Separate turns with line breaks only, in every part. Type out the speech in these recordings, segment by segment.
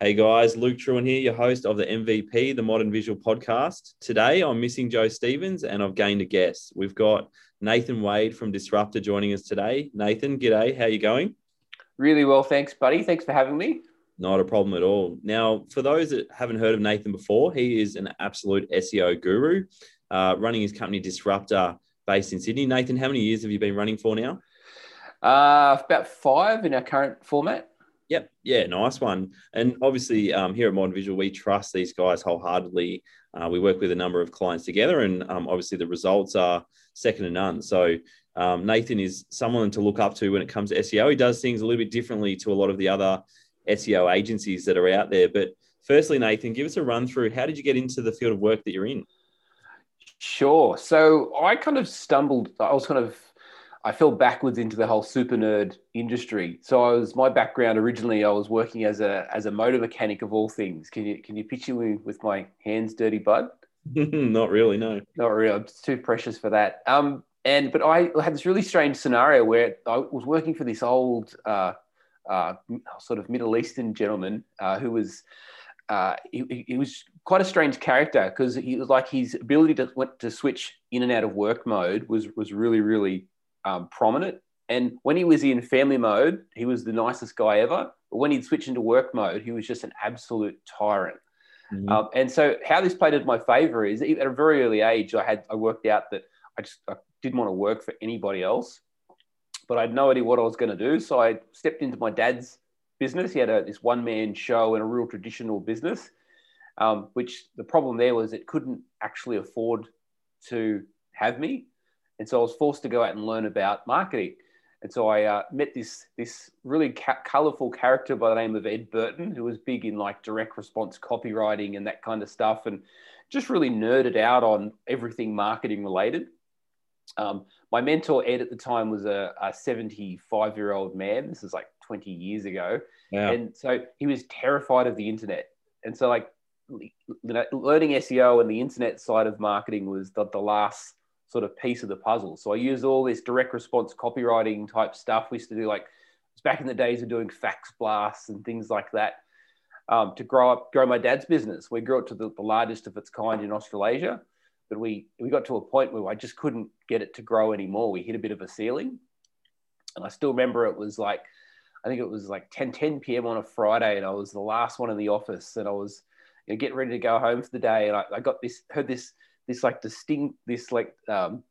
Hey guys, Luke Truen here, your host of the MVP, the Modern Visual Podcast. Today I'm missing Joe Stevens and I've gained a guest. We've got Nathan Wade from Disrupta joining us today. Nathan, g'day. How are you going?
Really well, thanks, buddy. Thanks for having me.
Not a problem at all. Now, for those that haven't heard of Nathan before, he is an absolute SEO guru, uh, running his company Disrupta based in Sydney. Nathan, how many years have you been running for now?
Uh, about five in our current format.
Yep. Yeah, nice one. And obviously, um, here at Modern Visual, we trust these guys wholeheartedly. Uh, we work with a number of clients together, and um, obviously, the results are second to none. So, um, Nathan is someone to look up to when it comes to SEO. He does things a little bit differently to a lot of the other SEO agencies that are out there. But firstly, Nathan, give us a run through. How did you get into the field of work that you're in?
Sure. So, I kind of stumbled, I was kind of I fell backwards into the whole super nerd industry. So I was my background originally. I was working as a as a motor mechanic of all things. Can you can you picture me with my hands dirty, bud?
Not really, no.
Not really. I'm too precious for that. Um, and but I had this really strange scenario where I was working for this old uh, uh, sort of Middle Eastern gentleman uh, who was. Uh, he, he, was quite a strange character because he was like his ability to to switch in and out of work mode was was really really um, prominent. And when he was in family mode, he was the nicest guy ever. But when he'd switch into work mode, he was just an absolute tyrant. Mm-hmm. Um, and so, how this played into my favor is at a very early age, I had I worked out that I just I didn't want to work for anybody else, but I had no idea what I was going to do. So I stepped into my dad's business. He had a, this one man show and a real traditional business, um, which the problem there was it couldn't actually afford to have me. And so I was forced to go out and learn about marketing. And so I uh, met this this really ca- colorful character by the name of Ed Burton, who was big in like direct response copywriting and that kind of stuff, and just really nerded out on everything marketing related. Um, my mentor Ed at the time was a, a 75 year old man. This is like 20 years ago, yeah. and so he was terrified of the internet. And so like you know, learning SEO and the internet side of marketing was the, the last sort of piece of the puzzle. So I used all this direct response copywriting type stuff. We used to do like back in the days of doing fax blasts and things like that um, to grow up, grow my dad's business. We grew it to the, the, largest of its kind in Australasia, but we we got to a point where I just couldn't get it to grow anymore. We hit a bit of a ceiling, and I still remember it was like I think it was like 10 10 p.m. on a Friday, and I was the last one in the office, and I was you know, getting ready to go home for the day, and I, I got this heard this this like distinct, this like um,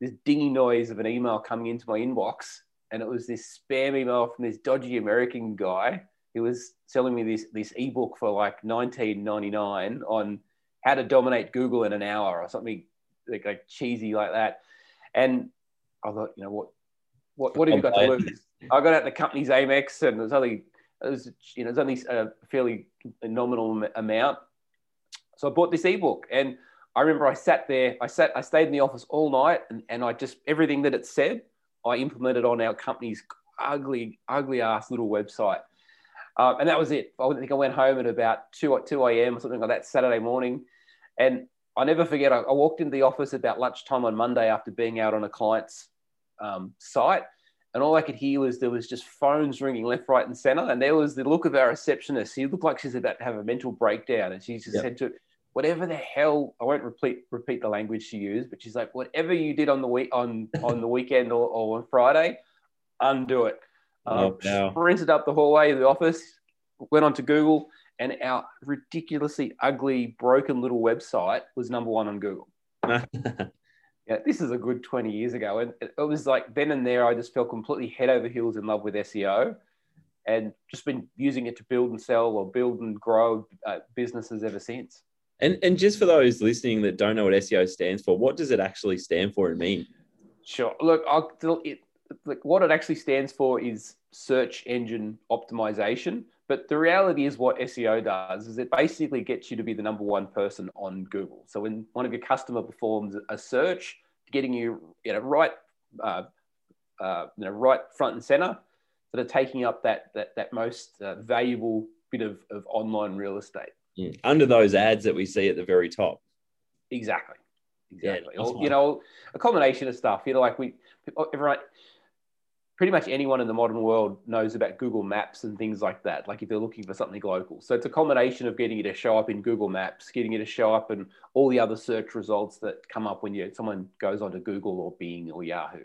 this dingy noise of an email coming into my inbox, and it was this spam email from this dodgy American guy who was selling me this this ebook for like 19.99 on how to dominate Google in an hour or something like, like cheesy like that. And I thought, you know what, what, what have you got to lose? I got out the company's Amex, and there's only it was you know it's only a fairly nominal amount. So I bought this ebook, and I remember I sat there, I sat, I stayed in the office all night and, and I just, everything that it said, I implemented on our company's ugly, ugly ass little website. Uh, and that was it. I think I went home at about 2, 2 a.m. or something like that Saturday morning. And I never forget, I, I, walked into the office about lunchtime on Monday after being out on a client's um, site. And all I could hear was there was just phones ringing left, right, and center. And there was the look of our receptionist. She looked like she's about to have a mental breakdown. And she just yep. said to whatever the hell I won't repeat repeat the language she used, but she's like, whatever you did on the week on on the weekend or, or on Friday, undo it. Oh, um, no. Sprinted up the hallway of the office, went onto Google, and our ridiculously ugly, broken little website was number one on Google. yeah, this is a good 20 years ago. And it was like then and there, I just felt completely head over heels in love with SEO and just been using it to build and sell or build and grow uh, businesses ever since.
And and just for those listening that don't know what SEO stands for, what does it actually stand for and mean?
Sure. Look, I'll, it, like what it actually stands for is search engine optimization. But the reality is, what SEO does is it basically gets you to be the number one person on Google. So when one of your customer performs a search, getting you, you know, right, uh, uh, you know, right front and center, that are taking up that that that most uh, valuable bit of, of online real estate.
Mm. Under those ads that we see at the very top.
Exactly. Exactly. Yeah, you know, a combination of stuff. You know, like we, everyone, pretty much anyone in the modern world knows about Google Maps and things like that. Like if they're looking for something local, so it's a combination of getting you to show up in Google Maps, getting you to show up in all the other search results that come up when you someone goes onto Google or Bing or Yahoo.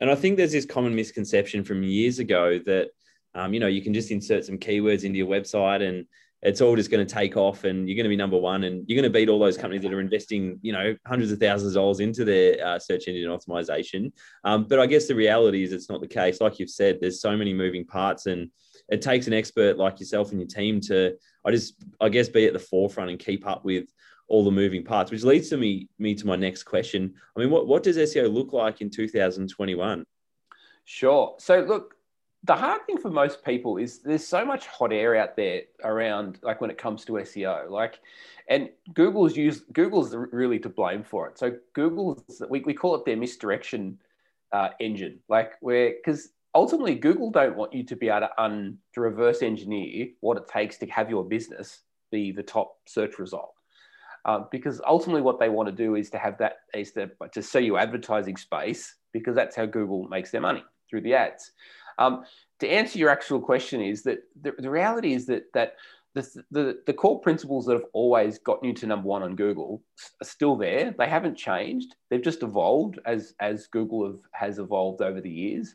And I think there's this common misconception from years ago that um, you know you can just insert some keywords into your website and it's all just going to take off and you're going to be number one and you're going to beat all those companies that are investing you know hundreds of thousands of dollars into their uh, search engine optimization. Um, but i guess the reality is it's not the case. Like you've said there's so many moving parts and it takes an expert like yourself and your team to i just i guess be at the forefront and keep up with all the moving parts which leads to me me to my next question. I mean what, what does seo look like in 2021
sure. So look the hard thing for most people is there's so much hot air out there around like when it comes to SEO like and Google's used Google's really to blame for it. So Google's we, we call it their misdirection uh, engine like where because ultimately Google don't want you to be able to un to reverse engineer what it takes to have your business be the top search result. Um, because ultimately what they want to do is to have that is to, to sell you advertising space because that's how Google makes their money through the ads um, to answer your actual question is that the, the reality is that that the, the, the core principles that have always gotten you to number one on Google are still there. They haven't changed. They've just evolved as, as Google have, has evolved over the years.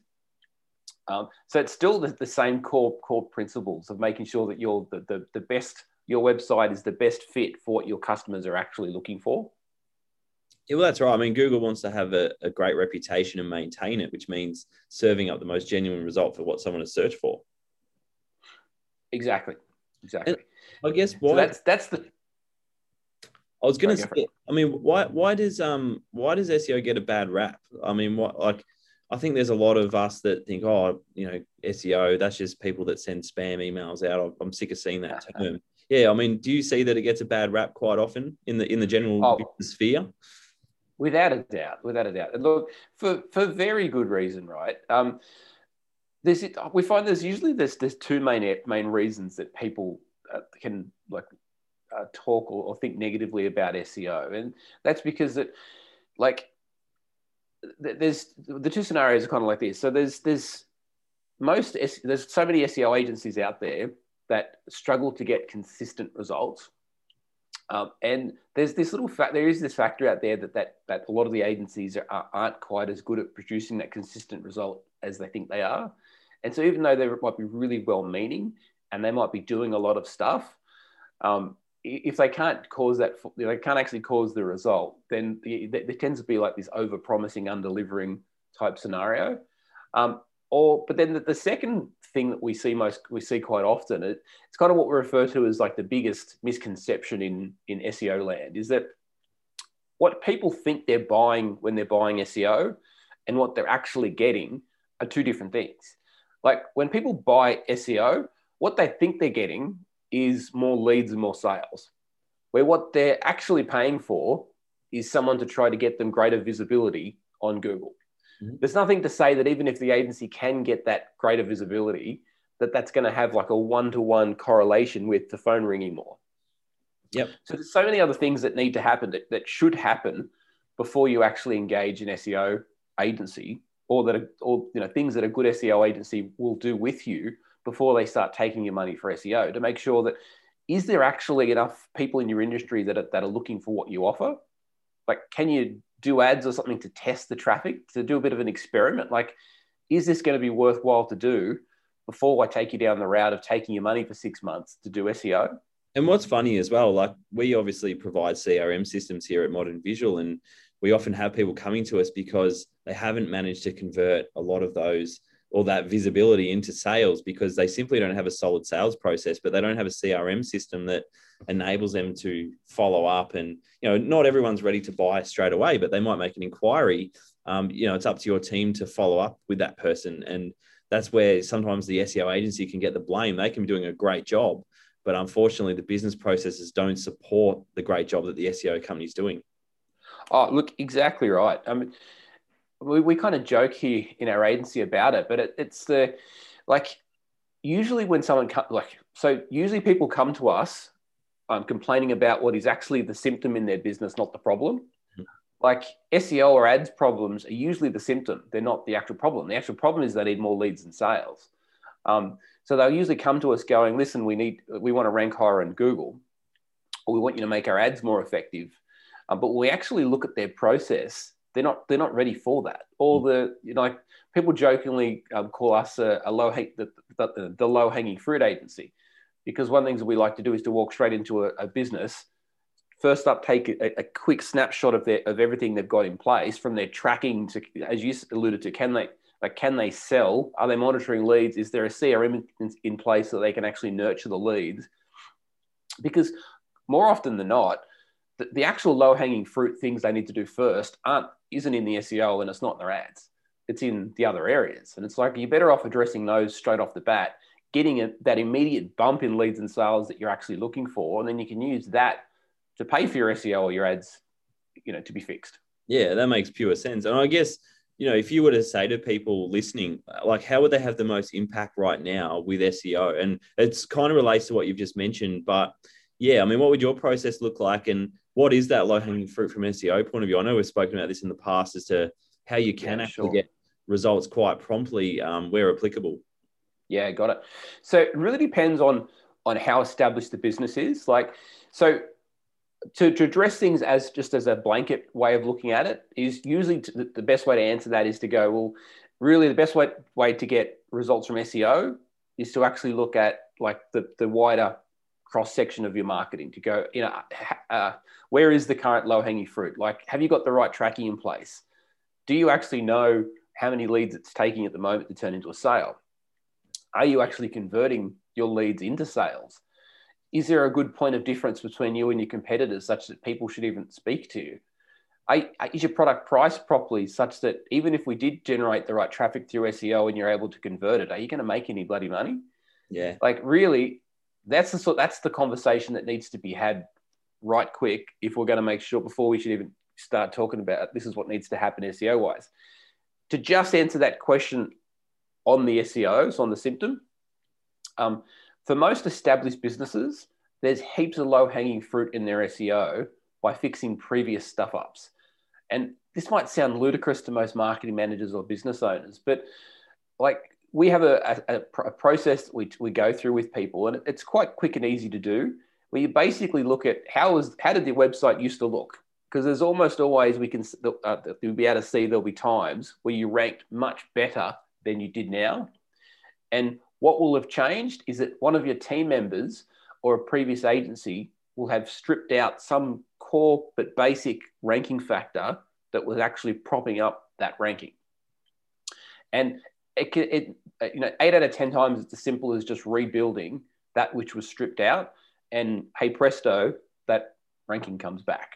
Um, so it's still the, the, same core core principles of making sure that you're the, the, the best, your website is the best fit for what your customers are actually looking for.
Yeah, well, that's right. I mean, Google wants to have a, a great reputation and maintain it, which means serving up the most genuine result for what someone has searched for.
Exactly. Exactly.
And I guess why
so that's that's the.
I was going to say. I mean, why why does um why does SEO get a bad rap? I mean, what like I think there's a lot of us that think, oh, you know, SEO that's just people that send spam emails out. I'm sick of seeing that term. Yeah, I mean, do you see that it gets a bad rap quite often in the in the general oh, sphere?
Without a doubt, without a doubt. And look, for, for very good reason, right? Um, there's, we find there's usually there's, there's two main main reasons that people uh, can like uh, talk or, or, think negatively about SEO, and that's because that like there's the two scenarios are kind of like this. So there's there's most there's so many SEO agencies out there that struggle to get consistent results um, and there's this little fact, there is this factor out there that, that, that a lot of the agencies are, aren't quite as good at producing that consistent result as they think they are. And so even though they might be really well meaning and they might be doing a lot of stuff, um, if they can't cause that, they can't actually cause the result, then the, there tends to be like this over promising, under delivering type scenario. Um, or, but then the, the second thing that we see most we see quite often. It, it's kind of what we refer to as like the biggest misconception in in SEO land is that what people think they're buying when they're buying SEO and what they're actually getting are two different things. Like when people buy SEO, what they think they're getting is more leads and more sales. Where what they're actually paying for is someone to try to get them greater visibility on Google. Mm-hmm. There's nothing to say that even if the agency can get that greater visibility, that that's going to have like a one-to-one correlation with the phone ringing more.
Yep.
So there's so many other things that need to happen that, that should happen before you actually engage an SEO agency, or that, or you know, things that a good SEO agency will do with you before they start taking your money for SEO to make sure that is there actually enough people in your industry that are, that are looking for what you offer? Like, can you do ads or something to test the traffic, to do a bit of an experiment. Like, is this going to be worthwhile to do before I take you down the route of taking your money for six months to do SEO?
And what's funny as well, like we obviously provide CRM systems here at Modern Visual, and we often have people coming to us because they haven't managed to convert a lot of those or that visibility into sales because they simply don't have a solid sales process, but they don't have a CRM system that enables them to follow up. And, you know, not everyone's ready to buy straight away, but they might make an inquiry. Um, you know, it's up to your team to follow up with that person. And that's where sometimes the SEO agency can get the blame. They can be doing a great job, but unfortunately, the business processes don't support the great job that the SEO company is doing.
Oh, look, exactly right. I mean, we, we kind of joke here in our agency about it, but it, it's the like usually when someone come, like so usually people come to us um, complaining about what is actually the symptom in their business, not the problem. like SEO or ads problems are usually the symptom. They're not the actual problem. The actual problem is they need more leads and sales. Um, so they'll usually come to us going, listen, we need, we want to rank higher in Google, or we want you to make our ads more effective. Um, but when we actually look at their process, they're not, they're not ready for that. All the, you know, like people jokingly um, call us a, a low, the, the, the low hanging fruit agency, because one of the things that we like to do is to walk straight into a, a business first up take a, a, quick snapshot of their of everything they've got in place from their tracking to as you alluded to can they like can they sell? Are they monitoring leads? Is there a crm in, in place so they can actually nurture the leads? Because more often than not the, the actual low hanging fruit things they need to do first aren't isn't in the seo and it's not in their ads it's in the other areas and it's like you're better off addressing those straight off the bat getting a, that immediate bump in leads and sales that you're actually looking for and then you can use that to pay for your SEO or your ads, you know, to be fixed.
Yeah, that makes pure sense. And I guess, you know, if you were to say to people listening, uh, like, how would they have the most impact right now with SEO? And it's kind of relates to what you've just mentioned, but yeah, I mean, what would your process look like? And what is that low hanging fruit from SEO point of view? I know we've spoken about this in the past as to how you can yeah, actually sure. get results quite promptly um, where applicable.
Yeah, got it. So it really depends on on how established the business is. Like, so to, to address things as just as a blanket way of looking at it is usually to, the best way to answer that is to go well really the best way, way to get results from seo is to actually look at like the, the wider cross section of your marketing to go you know uh, where is the current low hanging fruit like have you got the right tracking in place do you actually know how many leads it's taking at the moment to turn into a sale are you actually converting your leads into sales is there a good point of difference between you and your competitors such that people should even speak to you? is your product priced properly such that even if we did generate the right traffic through SEO and you're able to convert it, are you going to make any bloody money?
Yeah.
Like really, that's the sort that's the conversation that needs to be had right quick if we're going to make sure before we should even start talking about this is what needs to happen SEO wise. To just answer that question on the SEO, so on the symptom, um, for most established businesses, there's heaps of low hanging fruit in their SEO by fixing previous stuff ups. And this might sound ludicrous to most marketing managers or business owners, but like we have a, a, a process we, we go through with people, and it's quite quick and easy to do. Where you basically look at how was how did the website used to look? Because there's almost always we can uh, you'll be able to see there'll be times where you ranked much better than you did now, and what will have changed is that one of your team members or a previous agency will have stripped out some core but basic ranking factor that was actually propping up that ranking. And it, it, you know, eight out of 10 times it's as simple as just rebuilding that which was stripped out. And hey, presto, that ranking comes back.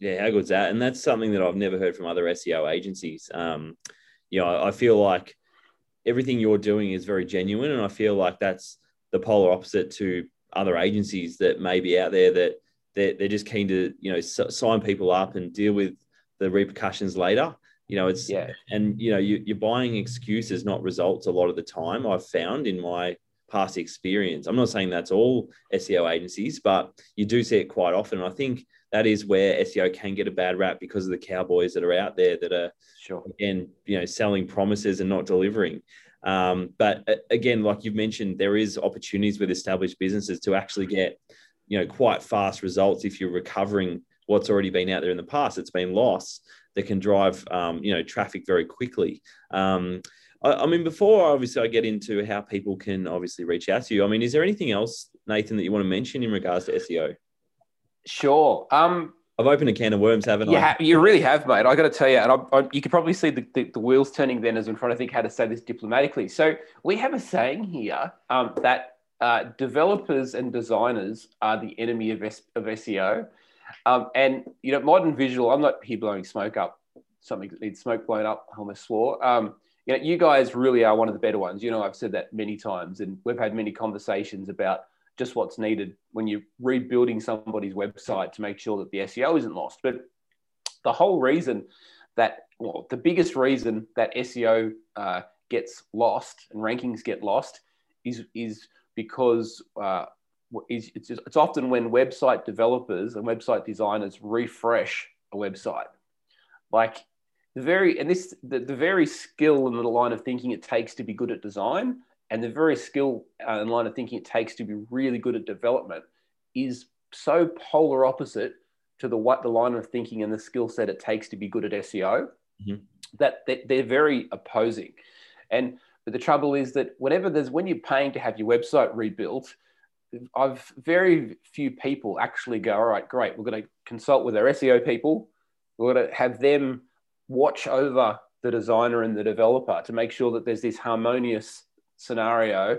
Yeah, how good's that? And that's something that I've never heard from other SEO agencies. Um, you know, I feel like everything you're doing is very genuine. And I feel like that's the polar opposite to other agencies that may be out there that they're, they're just keen to, you know, sign people up and deal with the repercussions later. You know, it's, yeah. and, you know, you, you're buying excuses, not results a lot of the time I've found in my past experience. I'm not saying that's all SEO agencies, but you do see it quite often. And I think that is where SEO can get a bad rap because of the cowboys that are out there that are
sure
again, you know, selling promises and not delivering. Um, but uh, again, like you've mentioned, there is opportunities with established businesses to actually get, you know, quite fast results if you're recovering what's already been out there in the past. It's been lost that can drive, um, you know, traffic very quickly. Um, I, I mean, before obviously I get into how people can obviously reach out to you. I mean, is there anything else, Nathan, that you want to mention in regards to SEO?
Sure. Um,
I've opened a can of worms, haven't
I? you really have, mate. I got to tell you, and I, I, you can probably see the, the, the, wheels turning then as I'm trying to think how to say this diplomatically. So we have a saying here um, that uh, developers and designers are the enemy of, S, of SEO. Um, and, you know, modern visual, I'm not here blowing smoke up, something that needs smoke blown up, almost swore. Um, you know, you guys really are one of the better ones. You know, I've said that many times, and we've had many conversations about just what's needed when you're rebuilding somebody's website to make sure that the SEO isn't lost. But the whole reason that, well, the biggest reason that SEO uh, gets lost and rankings get lost is, is because uh, is, it's, it's often when website developers and website designers refresh a website. Like the very and this the, the very skill and the line of thinking it takes to be good at design and the very skill uh, and line of thinking it takes to be really good at development is so polar opposite to the what the line of thinking and the skill set it takes to be good at SEO mm-hmm. that, that they're very opposing. And but the trouble is that whenever there's when you're paying to have your website rebuilt, I've very few people actually go, all right, great, we're going to consult with our SEO people. We're going to have them watch over the designer and the developer to make sure that there's this harmonious scenario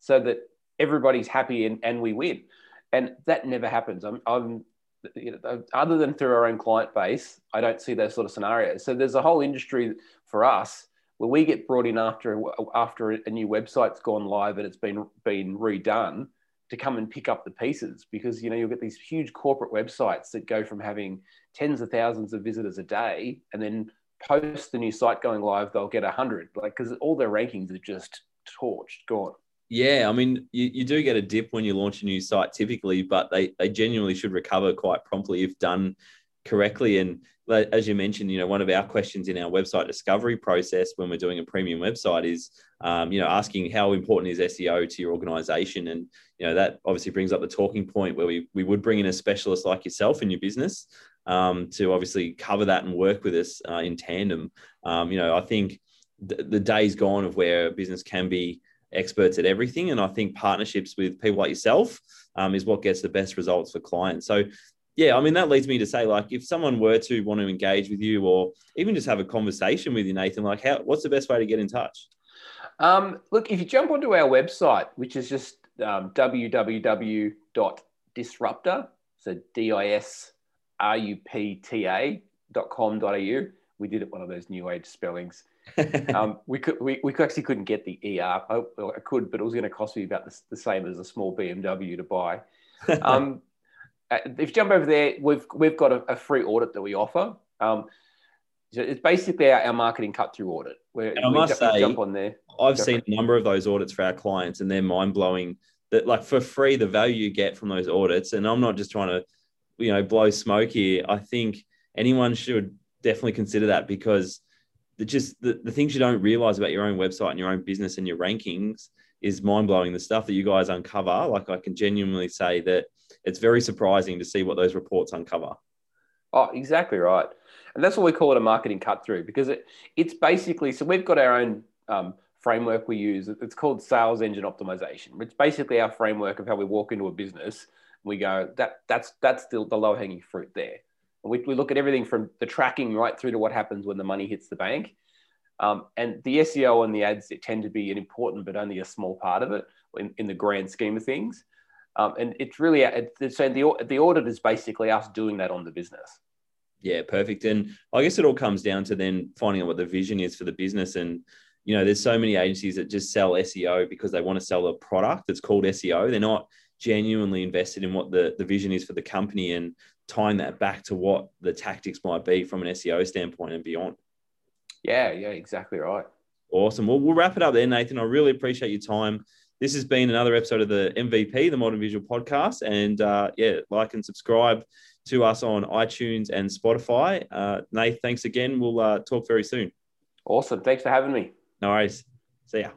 so that everybody's happy and, and we win. And that never happens. I'm, I'm you know, other than through our own client base, I don't see those sort of scenarios. So there's a whole industry for us where we get brought in after after a new website's gone live and it's been been redone to come and pick up the pieces because you know you'll get these huge corporate websites that go from having tens of thousands of visitors a day and then post the new site going live they'll get 100 like because all their rankings are just torched gone
yeah, I mean, you, you do get a dip when you launch a new site typically, but they, they genuinely should recover quite promptly if done correctly. And as you mentioned, you know, one of our questions in our website discovery process when we're doing a premium website is, um, you know, asking how important is SEO to your organization. And, you know, that obviously brings up the talking point where we, we would bring in a specialist like yourself in your business um, to obviously cover that and work with us uh, in tandem. Um, you know, I think the, the day's gone of where business can be experts at everything. And I think partnerships with people like yourself um, is what gets the best results for clients. So, yeah, I mean, that leads me to say, like, if someone were to want to engage with you or even just have a conversation with you, Nathan, like, how, what's the best way to get in touch?
Um, look, if you jump onto our website, which is just um, www.disrupta, so D I S R U P T A dot com dot au. We did it one of those new age spellings. um, we could we, we actually couldn't get the ER. I, I could, but it was going to cost me about the, the, same as a small BMW to buy. Um, uh, if you jump over there, we've we've got a, a free audit that we offer. Um, so it's basically our, our, marketing cut through audit.
Where and I must say, jump on there. I've seen a number of those audits for our clients, and they're mind blowing. That like for free, the value you get from those audits, and I'm not just trying to, you know, blow smoke here. I think anyone should definitely consider that because the just the, the things you don't realize about your own website and your own business and your rankings is mind blowing. The stuff that you guys uncover, like I can genuinely say that it's very surprising to see what those reports uncover.
Oh, exactly right. And that's what we call it a marketing cut through because it, it's basically so we've got our own um, framework we use. It's called sales engine optimization. It's basically our framework of how we walk into a business. We go that that's that's still the low hanging fruit there. We, we look at everything from the tracking right through to what happens when the money hits the bank. Um, and the SEO and the ads it tend to be an important, but only a small part of it in, in the grand scheme of things. Um, and it's really, it's, so the, the audit is basically us doing that on the business.
Yeah, perfect. And I guess it all comes down to then finding out what the vision is for the business. And, you know, there's so many agencies that just sell SEO because they want to sell a product that's called SEO. They're not genuinely invested in what the, the vision is for the company and tying that back to what the tactics might be from an SEO standpoint and beyond.
Yeah, yeah, exactly right.
Awesome. Well, we'll wrap it up there, Nathan. I really appreciate your time. This has been another episode of the MVP, the Modern Visual Podcast. And uh, yeah, like and subscribe to us on iTunes and Spotify. Uh, Nate, thanks again. We'll uh, talk very soon.
Awesome. Thanks for having me.
No worries. See ya.